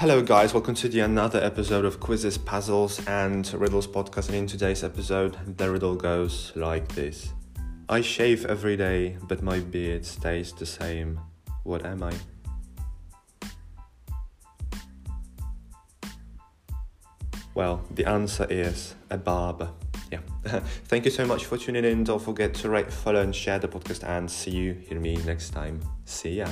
Hello, guys, welcome to the another episode of Quizzes, Puzzles, and Riddles podcast. And in today's episode, the riddle goes like this I shave every day, but my beard stays the same. What am I? Well, the answer is a barber. Yeah. Thank you so much for tuning in. Don't forget to rate, follow, and share the podcast. And see you, hear me next time. See ya.